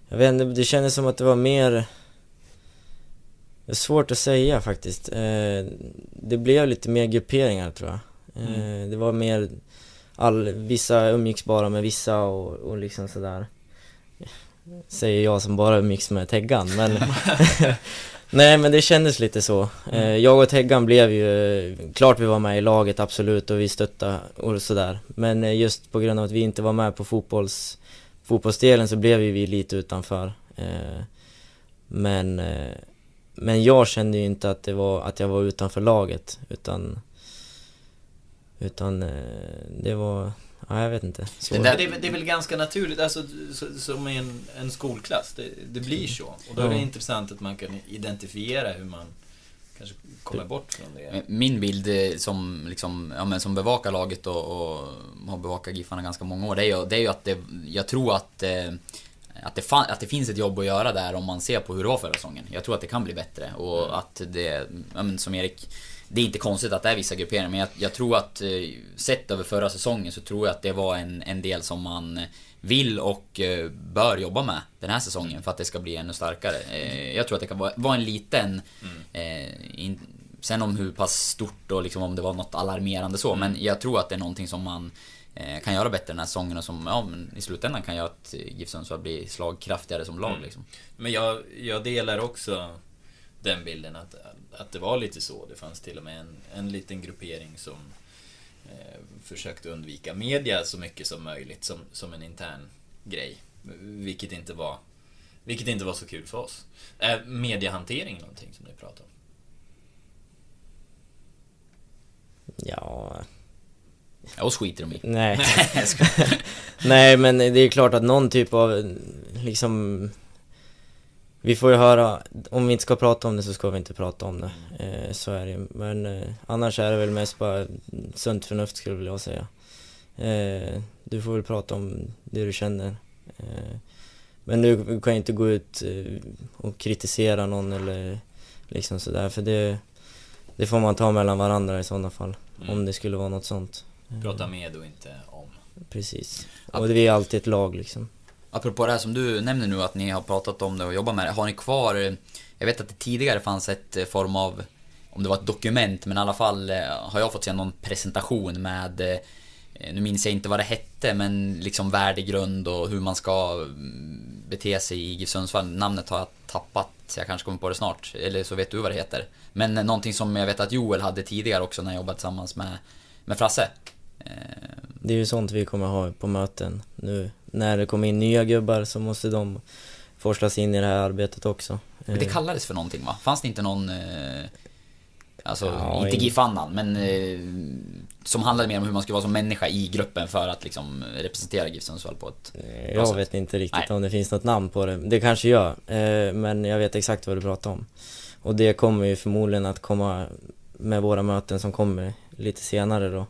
Jag vet inte, det kändes som att det var mer... Det är svårt att säga faktiskt. Eh, det blev lite mer grupperingar tror jag. Eh, Det var mer... All, vissa umgicks bara med vissa och, och liksom sådär. Säger jag som bara umgicks med Teggan, men... Nej men det kändes lite så. Eh, Jag och Teggan blev ju, klart vi var med i laget absolut och vi stöttade och sådär. Men eh, just på grund av att vi inte var med på fotbolls, fotbollsdelen så blev vi lite utanför. Eh, Men, men jag kände ju inte att det var, att jag var utanför laget utan Utan eh, det var, ja, jag vet inte. Det, där, det, är, väl- det är väl ganska naturligt, alltså så- som i en, en skolklass. Det, det blir så. Och då är det Ja. intressant att man kan identifiera hur man kanske kommer bort från det. Min bild eh, som, liksom, ja, men som bevakar laget och, och har bevakat Giffarna ganska många år, det är ju, det är ju att det, jag tror att eh, att det, fan, att det finns ett jobb att göra där om man ser på hur det var förra säsongen. Jag tror att det kan bli bättre och att det, ja, men som Erik det är inte konstigt att det är vissa grupperingar men jag, jag tror att eh, sett över förra säsongen så tror jag att det var en, en del som man vill och eh, bör jobba med den här säsongen för att det ska bli ännu starkare. Eh, jag tror att det kan vara, vara en liten... Eh, in, sen om hur pass stort och liksom om det var något alarmerande så men jag tror att det är någonting som man kan göra bättre den här säsongen och som ja, i slutändan kan göra att GIF Sundsvall blir slagkraftigare som lag Mm. liksom. Men jag, jag delar också den bilden att, att det var lite så. Det fanns till och med en, en liten gruppering som eh, försökte undvika media så mycket som möjligt som, som en intern grej. Vilket inte var vilket inte var så kul för oss. Är mediehantering någonting som ni pratar om? Ja... Ja, och skiter de i. Nej. Nej men det är klart att någon typ av liksom Vi får ju höra, om vi inte ska prata om det så ska vi inte prata om det. Eh, så är det. Men eh, annars är det väl mest bara sunt förnuft skulle jag säga. Eh, du får väl prata om det du känner. Eh, men du kan ju inte gå ut eh, och kritisera någon eller liksom sådär för det Det får man ta mellan varandra i sådana fall. Mm. Om det skulle vara något sånt. Prata med och inte om. Precis. Och vi är alltid ett lag liksom. Apropå det här som du nämner nu, att ni har pratat om det och jobbat med det. Har ni kvar, jag vet att det tidigare fanns ett eh, form av, om det var ett dokument, men i alla fall eh, har jag fått se någon presentation med eh, nu minns jag inte vad det hette, men liksom värdegrund och hur man ska mm, bete sig i GIF Sundsvall. Namnet har jag tappat, så jag kanske kommer på det snart. Eller så vet du vad det heter. Men någonting som jag vet att Joel hade tidigare också när jag jobbade tillsammans med, med Frasse. Det är ju sånt vi kommer ha på möten nu. När det kommer in nya gubbar så måste de forslas in i det här arbetet också. Men det eh. kallades för någonting va? Fanns det inte någon... Eh, alltså, ja, inte GIF annan, men eh, som handlade mer om hur man skulle vara som människa i gruppen för att liksom representera GIF Sundsvall på ett Jag vet inte riktigt Nej. om det finns något namn på det. Det kanske gör, men jag vet exakt vad du pratar om. Och det kommer ju förmodligen att komma med våra möten som kommer lite senare då.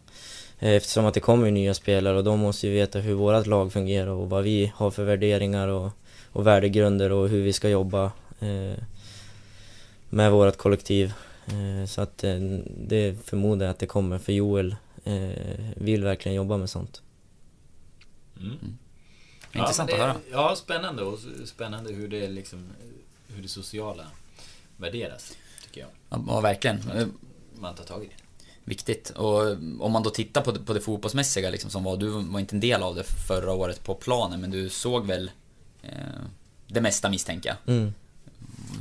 Eh, eftersom att det kommer nya spelare och de måste ju veta hur vårt lag fungerar och vad vi har för värderingar och, och värdegrunder och hur vi ska jobba eh, med vårt kollektiv. Eh, så att eh, det förmodar jag att det kommer, för Joel eh, vill verkligen jobba med sånt. Mm. Mm. Intressant ja, det, att höra. Ja, spännande och spännande hur det liksom, hur det sociala värderas, tycker jag. Ja, verkligen. Man tar tag i det viktigt. Och om man då tittar på det, på det fotbollsmässiga liksom som var, du var inte en del av det förra året på planen, men du såg väl eh, det mesta misstänker jag. Mm.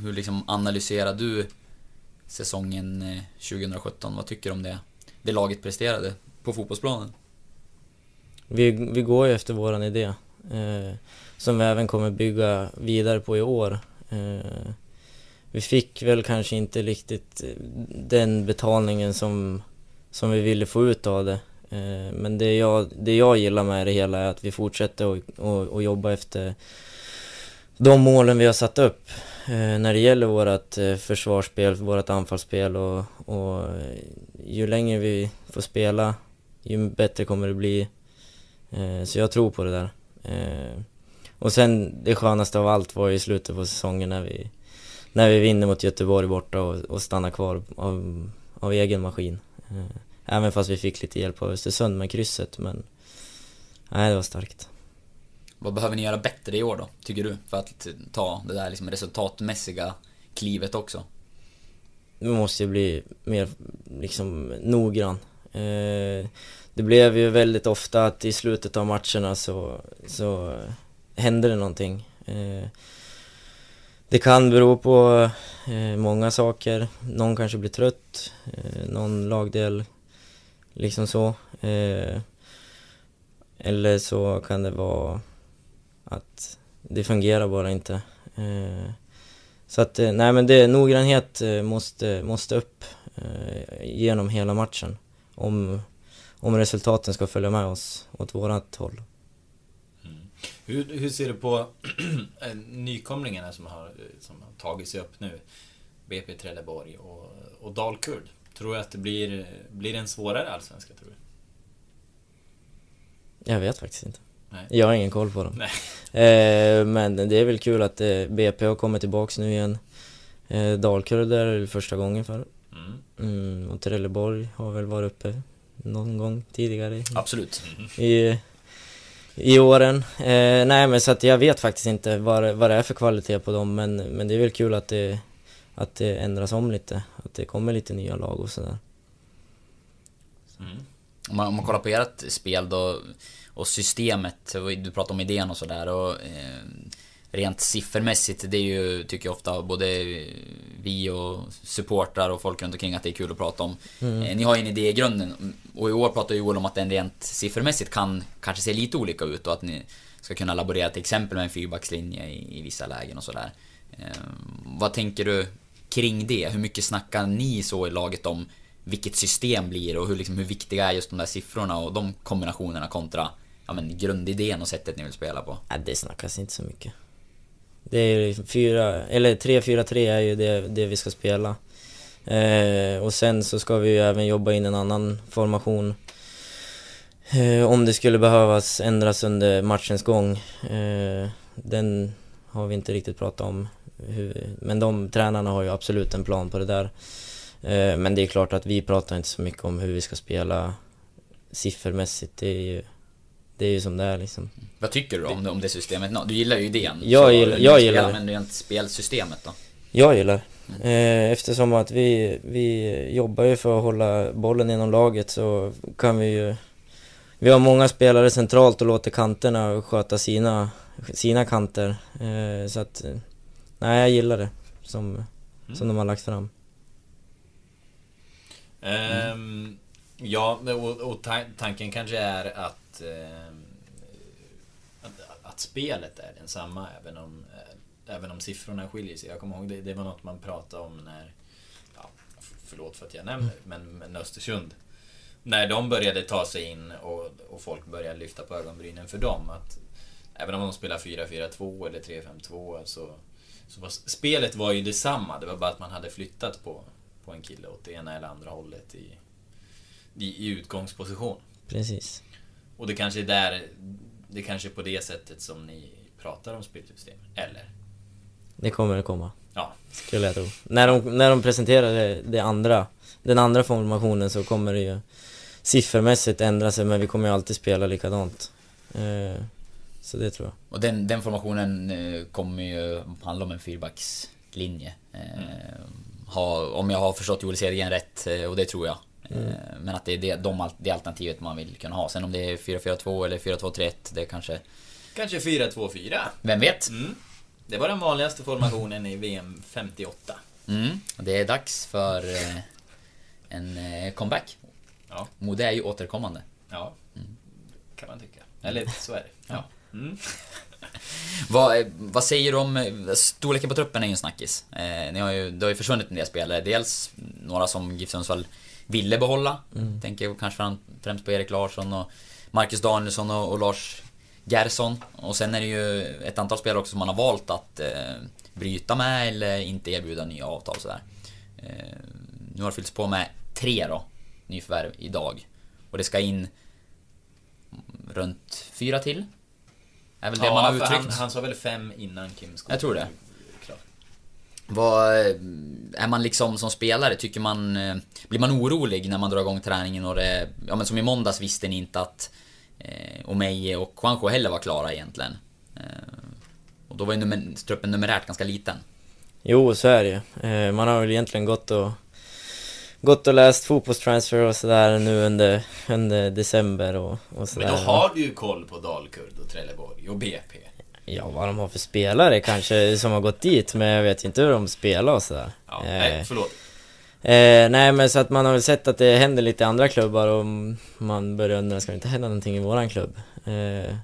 Hur liksom analyserar du säsongen 2017? Eh, Vad tycker du om det, det laget presterade på fotbollsplanen? Vi, vi går ju efter våran idé, eh, som vi även kommer bygga vidare på i år. Eh, vi fick väl kanske inte riktigt den betalningen som som vi ville få ut av det. Eh, men det jag, det jag gillar med det hela är att vi fortsätter att jobba efter de målen vi har satt upp. Eh, när det gäller vårt eh, försvarsspel, vårt anfallsspel och, och ju längre vi får spela, ju bättre kommer det bli. Så jag tror på det där. Och sen det skönaste av allt var i slutet på säsongen när vi, när vi vinner mot Göteborg borta och, och stannar kvar av, av egen maskin. Även fast vi fick lite hjälp av Östersund med krysset, men... Nej, det var starkt. Vad behöver ni göra bättre i år då, tycker du? För att ta det där liksom resultatmässiga klivet också? Vi måste ju bli mer liksom noggrann. Eh, det blev ju väldigt ofta att i slutet av matcherna så, så hände det någonting. Eh, det kan bero på eh, många saker. Någon kanske blir trött, någon lagdel Liksom så. Eh, eller så kan det vara att det fungerar bara inte. Eh, så att, eh, nej men det, noggrannhet eh, måste, måste upp eh, genom hela matchen. Om, om resultaten ska följa med oss åt vårat håll. Mm. Hur, hur ser du på eh, nykomlingarna som har, som har tagit sig upp nu? BP Trelleborg och, och Dalkurd. Tror du att det blir, blir en svårare allsvenska, tror du? Jag vet faktiskt inte. Nej. Jag har ingen koll på dem. Eh, men det är väl kul att eh, BP har kommit tillbaks nu igen. Eh, Dalkurd är det första gången för. Mm. Mm, och Trelleborg har väl varit uppe någon gång tidigare. Absolut. I, i åren. Eh, nej men så att jag vet faktiskt inte vad, vad det är för kvalitet på dem men, men det är väl kul att det att det ändras om lite, att det kommer lite nya lag och sådär. Mm. Om, man, om man kollar på ert spel då och systemet, du pratar om idén och sådär och eh, rent siffermässigt, det är ju, tycker jag ofta, både vi och supportrar och folk runt omkring att det är kul att prata om. Mm. Eh, ni har ju en idé i grunden och i år pratar Joel om att den rent siffermässigt kan kanske se lite olika ut och att ni ska kunna laborera till exempel med en fyrbackslinje i, i vissa lägen och sådär. Eh, vad tänker du kring det? Hur mycket snackar ni så i laget om vilket system blir och hur, liksom, hur viktiga är just de där siffrorna och de kombinationerna kontra ja, men, grundidén och sättet ni vill spela på? Ja, det snackas inte så mycket. Det är liksom fyra, eller 3-4-3 är ju det, det vi ska spela. Eh, och sen så ska vi ju även jobba in en annan formation. Eh, om det skulle behövas ändras under matchens gång. Eh, den har vi inte riktigt pratat om hur, men de tränarna har ju absolut en plan på det där. Eh, men det är klart att vi pratar inte så mycket om hur vi ska spela siffermässigt. Det är ju, det är ju som det är liksom. Vad tycker du om det, om det systemet? Du gillar ju idén. Jag gillar- jag gillar det. Men rent spelsystemet då? Jag gillar eh, Eftersom att vi, vi jobbar ju för att hålla bollen inom laget så kan vi ju Vi har många spelare centralt och låter kanterna sköta sina, sina kanter eh, Så att, nej jag gillar det som, som de har lagt fram Ehm, ja, men- och, och ta- tanken kanske är att, ehm, att, att spelet är densamma även om, eh, även om siffrorna skiljer sig. Jag kommer ihåg det, det var något man pratade om när, ja, förlåt för att jag nämner det, men, men Östersund. När de började ta sig in och, och folk började lyfta på ögonbrynen för dem. Att även om de spelar 4-4-2 eller 3-5-2 så, så var, spelet var ju detsamma. Det var bara att man hade flyttat på, på en kille åt det ena eller andra hållet i, i, i utgångsposition. Precis Och det kanske är där, det kanske är på det sättet som ni pratar om spelsystem. Eller? Det kommer det komma Ja. Skulle jag tro När de, när de presenterar det, det andra Den andra formationen så kommer det ju Siffermässigt ändra sig men vi kommer ju alltid spela likadant eh, Så det tror jag Och den, den formationen eh, kommer ju handla om en fyrbackslinje. Eh, ha, om jag har förstått Joel Cedergren rätt, eh, och det tror jag. Mm. Men att det är det, de, det alternativet man vill kunna ha. Sen om det är 4-4-2 eller 4-2-3-1, det är kanske... Kanske 4-2-4. Vem vet? Mm. Det var den vanligaste formationen i VM 58. Mm, det är dags för en comeback. Ja. Mode är ju återkommande. Ja, kan man tycka. Eller så är det. Ja. Mm. Vad, eh, vad säger du om eh, storleken på truppen är ju en snackis. Eh, ni har ju, det har ju försvunnit en del spelare. Dels några som GIF Sundsvall ville behålla. Mm. Tänker kanske fram- främst på Erik Larsson och Marcus Danielsson och, och Lars Gerson. Och sen är det ju ett antal spelare också som man har valt att eh, bryta med eller inte erbjuda nya avtal sådär. Eh, nu har det fyllts på med tre då, nyförvärv idag. Och det ska in runt fyra till. Är väl det man har uttryckt. Han, han sa väl fem innan Kim Skog Jag tror det. Vad, eh, är man liksom som spelare, tycker man... eh, Blir man orolig när man drar igång träningen och det... Ja men som i måndags visste ni inte att eh, Omeje och Juanjo heller var klara egentligen. Eh, och då var ju nummer, truppen numerärt ganska liten. Jo, så är det ju. Eh, man har väl egentligen gått och Gått och läst fotbollstransfer och sådär nu under, under december och, och sådär. Men då har du ju koll på Dalkurd och Trelleborg och BP. Ja, vad de har för spelare kanske som har gått dit, men jag vet inte hur de spelar och sådär. Ja, Eh, nej, förlåt. Eh, nej men så att man har väl sett att det händer lite i andra klubbar och man börjar undra, ska det inte hända någonting i våran klubb? Eh,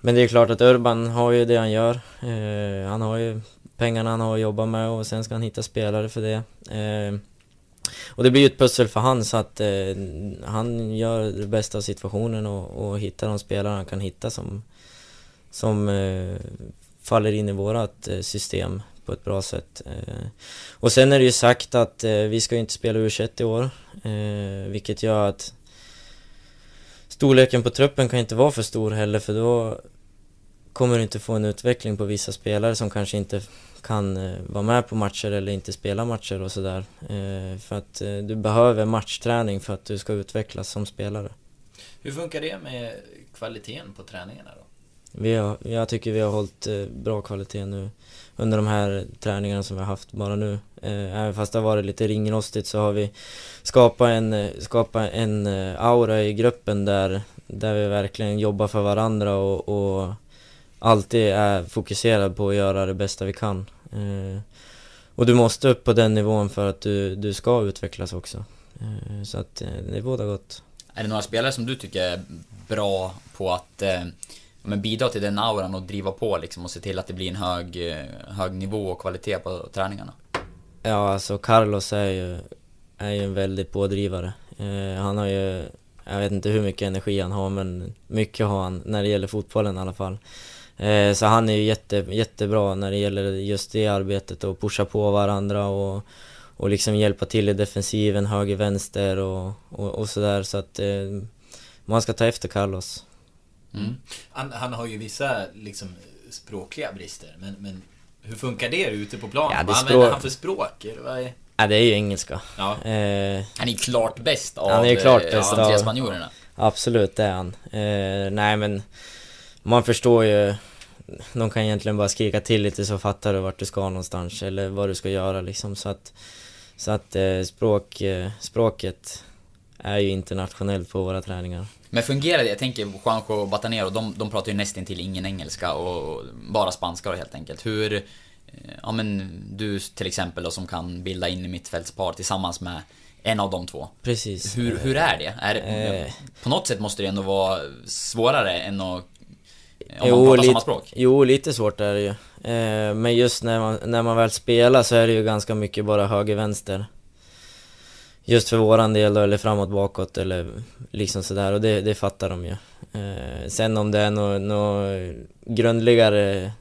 men det är klart att Urban har ju det han gör. Eh, han har ju pengarna han har att jobba med och sen ska han hitta spelare för det. Och det blir ju ett pussel för han så att eh, han gör det bästa av situationen och, och hittar de spelare han kan hitta som, som eh, faller in i vårat eh, system på ett bra sätt. Eh, och sen är det ju sagt att eh, vi ska ju inte spela U21 i år, eh, vilket gör att storleken på truppen kan inte vara för stor heller för då kommer du inte få en utveckling på vissa spelare som kanske inte kan eh, vara med på matcher eller inte spela matcher och sådär. Eh, för att eh, du behöver matchträning för att du ska utvecklas som spelare. Hur funkar det med kvaliteten på träningarna då? Vi har, jag tycker vi har hållit bra kvalitet nu under de här träningarna som vi har haft bara nu. Även fast det har varit lite ringrostigt så har vi skapat en, skapat en aura i gruppen där, där vi verkligen jobbar för varandra och, och alltid är fokuserade på att göra det bästa vi kan. Eh, och du måste upp på den nivån för att du, du ska utvecklas också. Eh, så att eh, det båda gott. Är det några spelare som du tycker är bra på att eh, men bidra till den auran och driva på liksom och se till att det blir en hög, eh, hög nivå och kvalitet på träningarna? Ja, alltså Carlos är ju, är ju en väldigt pådrivare. Eh, han har ju, jag vet inte hur mycket energi han har, men mycket har han när det gäller fotbollen i alla fall. Eh, så han är ju jätte, jättebra när det gäller just det arbetet och pusha på varandra och, och liksom hjälpa till i defensiven, höger, vänster och, och, och sådär. Så att eh, man ska ta efter Carlos. Mm. Han, han har ju vissa liksom språkliga brister, men, men hur funkar det ute på planen? Ja, det Vad språk- använder han för språk? Vad är... Ja, det är ju engelska. Ja. Eh, Han är klart bäst av Han är klart eh, bäst de tre av- spanjorerna. Absolut, det är han. Eh, nej men man förstår ju, de kan egentligen bara skrika till lite så fattar du vart du ska någonstans eller vad du ska göra liksom. Så att, så att eh, språk, eh, språket är ju internationellt på våra träningar. Men fungerar det? Jag tänker Juanjo och Batanero, de, de pratar ju nästan till ingen engelska och bara spanska då helt enkelt. Hur, eh, ja men du till exempel då som kan bilda in i mittfältspar tillsammans med en av de två. Precis. Hur, hur är det? Är Eh. På något sätt måste det ändå vara svårare än att... Om man Jo, pratar lite, samma språk. jo, lite svårt är det ju. Eh, men just när man, när man väl spelar så är det ju ganska mycket bara höger-vänster. Just för våran del då, eller framåt, bakåt eller liksom sådär. Och det, det fattar de ju. Eh, sen om det är några nå grundligare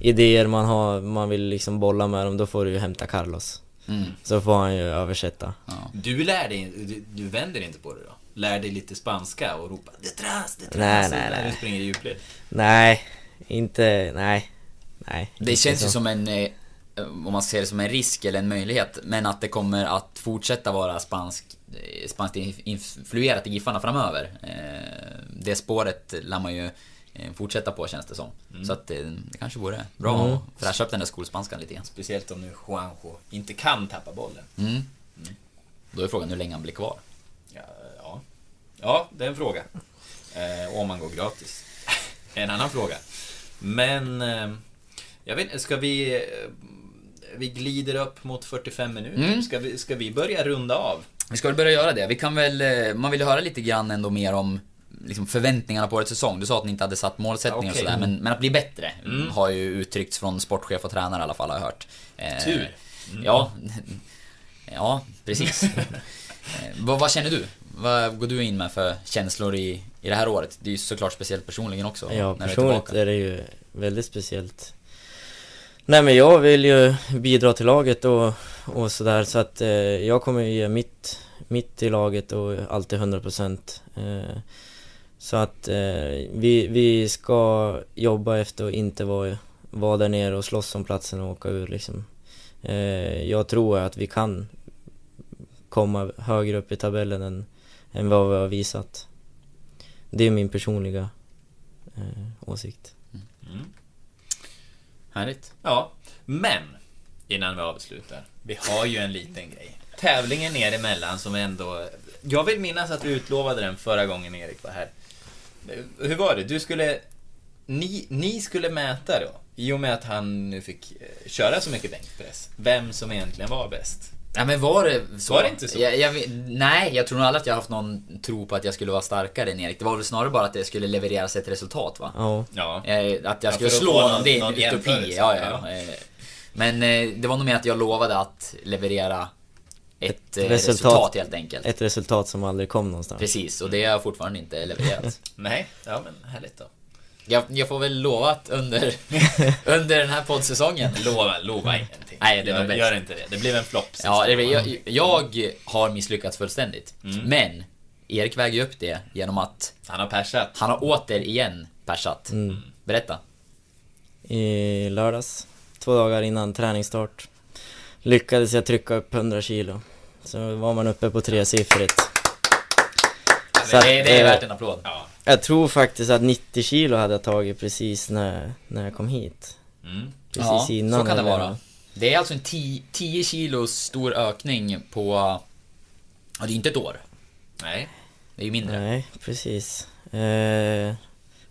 idéer man har, man vill liksom bolla med dem, då får du ju hämta Carlos. Mm. Så får han ju översätta. Du lär dig, du, du vänder inte på det då? Lär dig lite spanska och ropa detras, detras Nej, nej, när nej. du springer i djupled? Nej, inte, nej. Nej. Det inte känns ju så. som en, eh, om man ser det som en risk eller en möjlighet, men att det kommer att fortsätta vara spansk, eh, spanskt influerat i Giffarna framöver. Eh, Det spåret lär man ju fortsätta på känns det som. Mm. Så att eh, det kanske vore bra Mm. att fräscha upp den där skolspanskan lite grann. Speciellt om nu Juanjo inte kan tappa bollen. Mm. Då är frågan hur länge han blir kvar. Ja, det är en fråga. Eh, om man går gratis. en annan fråga. Men, eh, jag vet inte, ska vi... Eh, vi glider upp mot 45 minuter. Mm. Ska, vi, ska vi börja runda av? Vi ska väl börja göra det. Vi kan väl, eh, man vill ju höra lite grann ändå mer om liksom förväntningarna på årets säsong. Du sa att ni inte hade satt målsättningar Okej. och sådär, men, men att bli bättre Mm. har ju uttryckts från sportchef och tränare i alla fall, har jag hört. Eh, Tur. Mm. Ja, ja precis. eh, vad, vad känner du? Vad går du in med för känslor i, i det här året? Det är ju såklart speciellt personligen också. Ja, när är personligt tillbaka. är det ju väldigt speciellt. Nej men jag vill ju bidra till laget och, och sådär så att eh, jag kommer ju ge mitt, mitt i laget och alltid 100% eh, Så att eh, vi, vi ska jobba efter att inte vara, vara där nere och slåss om platsen och åka ur liksom. Eh, jag tror att vi kan komma högre upp i tabellen än, än vad vi har visat. Det är min personliga eh, åsikt. Mm. Härligt. Ja, men innan vi avslutar. Vi har ju en liten grej. Tävlingen er emellan som ändå... Jag vill minnas att du utlovade den förra gången Erik var här. Hur var det? Du skulle... Ni, ni skulle mäta då, i och med att han nu fick eh, köra så mycket bänkpress, vem som egentligen var bäst. Ja men var det så? Var det inte så? Jag, jag, nej, jag tror nog aldrig att jag har haft någon tro på att jag skulle vara starkare än Erik. Det var väl snarare bara att det skulle levereras ett resultat va? Ja. Ja. Eh, att Ja, jag skulle att slå honom, någon- det är en utopi. Ja, ja. Eh, Men eh, det var nog mer att jag lovade att leverera ett, eh, resultat. resultat. helt enkelt. Ett resultat som aldrig kom någonstans. Precis, och det har jag fortfarande inte levererat. Nej, ja men härligt då. Jag, jag får väl lova att under, under den här poddsäsongen Lova, lova ingenting. Nej, det var gör, bäst. gör inte det. Det blev en flopp. Ja, det, jag, jag har misslyckats fullständigt. Mm. Men Erik väger upp det genom att Han har persat. han har återigen persat. Mm. Berätta. I lördags, två dagar innan träningsstart, lyckades jag trycka upp 100 kilo. Så var man uppe på tresiffrigt. Så Det, det är värt en applåd. Ja. Jag tror faktiskt att 90 kilo hade jag tagit precis när, när jag kom hit. Mm. Precis ja, innan. så kan det eller- vara. Det är alltså en 10 10 kilos stor ökning på... Ja, det är inte ett år. Nej. Det är ju mindre. Nej, precis. Eh,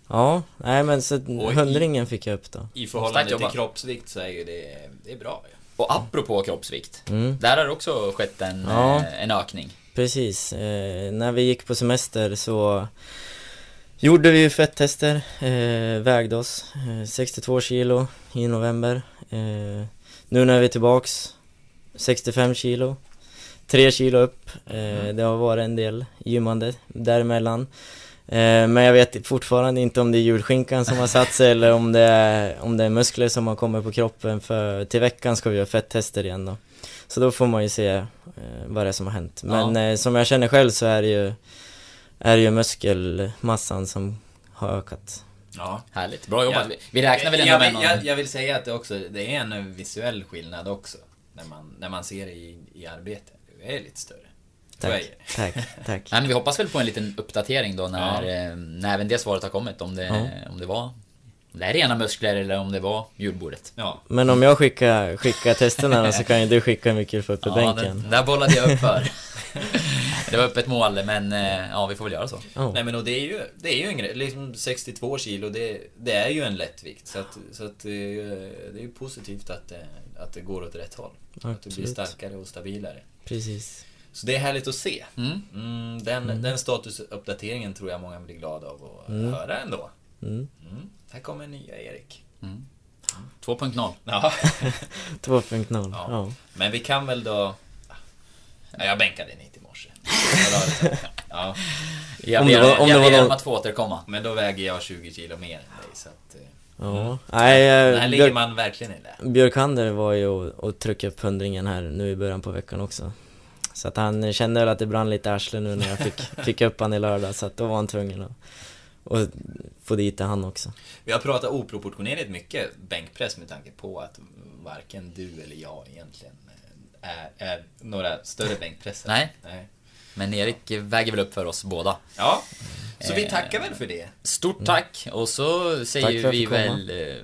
ja, nej men så i- hundringen fick jag upp då. I Starkt förhållande till jobbat. kroppsvikt så är ju det, det är bra ju. Och apropå kroppsvikt. Mm. Där har det också skett en, Ja. eh, en ökning. Precis. Eh, när vi gick på semester så gjorde vi ju fettester, eh, vägde oss, eh, 62 kilo i november. Eh, nu när vi är tillbaks, 65 kilo. 3 kilo upp. Eh, det har varit en del gymmande däremellan. Eh, men jag vet fortfarande inte om det är julskinkan som har satt sig eller om det är, om det är muskler som har kommit på kroppen för till veckan ska vi göra fettester igen då. Så då får man ju se eh, vad det är som har hänt. Men Ja. som jag känner själv så är det ju, är det ju muskelmassan som har ökat. Ja. Härligt. Bra jobbat. Ja. Vi- räknar väl ändå jag, med vill, någon... jag, jag vill säga att det också, det är en visuell skillnad också. När man, när man ser det i, i arbete. Det är lite större. Tack, tack, tack. Nej, men vi hoppas väl på en liten uppdatering då när, ja. när även det svaret har kommit. Om det, ja. om det var det är rena muskler eller om det var julbordet. Ja. Men om jag skickar, skickar testerna så kan ju du skicka får upp i ja, bänken. Den, där bollade jag upp för. det var öppet mål, men eh, ja, vi får väl göra så. Oh. Nej men och det är ju, det är ju en grej, liksom 62 kilo, det, det är ju en lättvikt. Så att, så att eh, det är ju positivt att, att det går åt rätt håll. Absolut. Att du blir starkare och stabilare. Precis. Så det är härligt att se. Mm. Mm, den, mm. den statusuppdateringen tror jag många blir glada av att mm. höra ändå. Mm. Här kommer nya Erik. Mm. 2.0. Ja. 2.0. Ja. ja. Men vi kan väl då... Ja, jag bänkade den hit i morse. Ja. Jag ber, om om jag ber om att få återkomma. Men då väger jag 20 kilo mer än dig så att... eh, Ja, mm. nej, Det eh, här ligger man verkligen i det. Björkander var ju och, och tryckte upp hundringen här nu i början på veckan också. Så att han kände väl att det brann lite i arslet nu när jag fick, fick upp han i lördag, så att då var han tvungen att och få dit det han också. Vi har pratat oproportionerligt mycket bänkpress med tanke på att varken du eller jag egentligen är, är några större bänkpressare. Nej. Nej. Men Erik väger väl upp för oss båda. Ja, så vi tackar väl för det. Stort tack och så säger vi väl eh,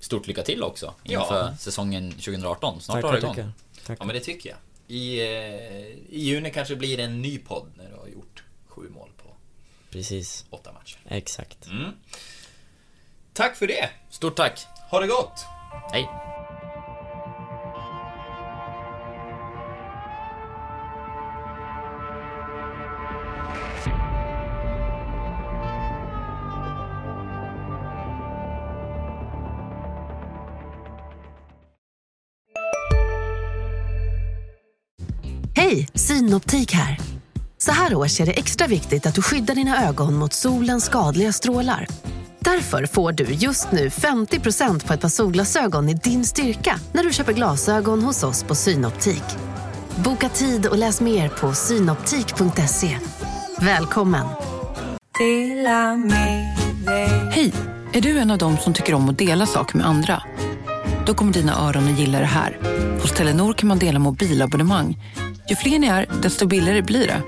stort lycka till också inför Ja. säsongen 2018. Snart drar det igång. Tack. Ja, men det tycker jag. I, eh, I juni kanske blir det en ny podd när du har gjort sju mål på Precis. åtta matcher. Exakt. Mm. Tack för det! Stort tack! Ha det gott! Hej! Hej, Synoptik här. Så här års är det extra viktigt att du skyddar dina ögon mot solens skadliga strålar. Därför får du just nu 50% på ett par solglasögon i din styrka när du köper glasögon hos oss på Synoptik. Boka tid och läs mer på synoptik.se. Välkommen! Hej! Är du en av dem som tycker om att dela saker med andra? Då kommer dina öron att gilla det här. Hos Telenor kan man dela mobilabonnemang. Ju fler ni är, desto billigare blir det.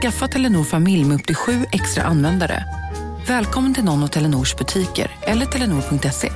Skaffa Telenor familj med upp till sju extra användare. Välkommen till någon av Telenors butiker eller telenor.se.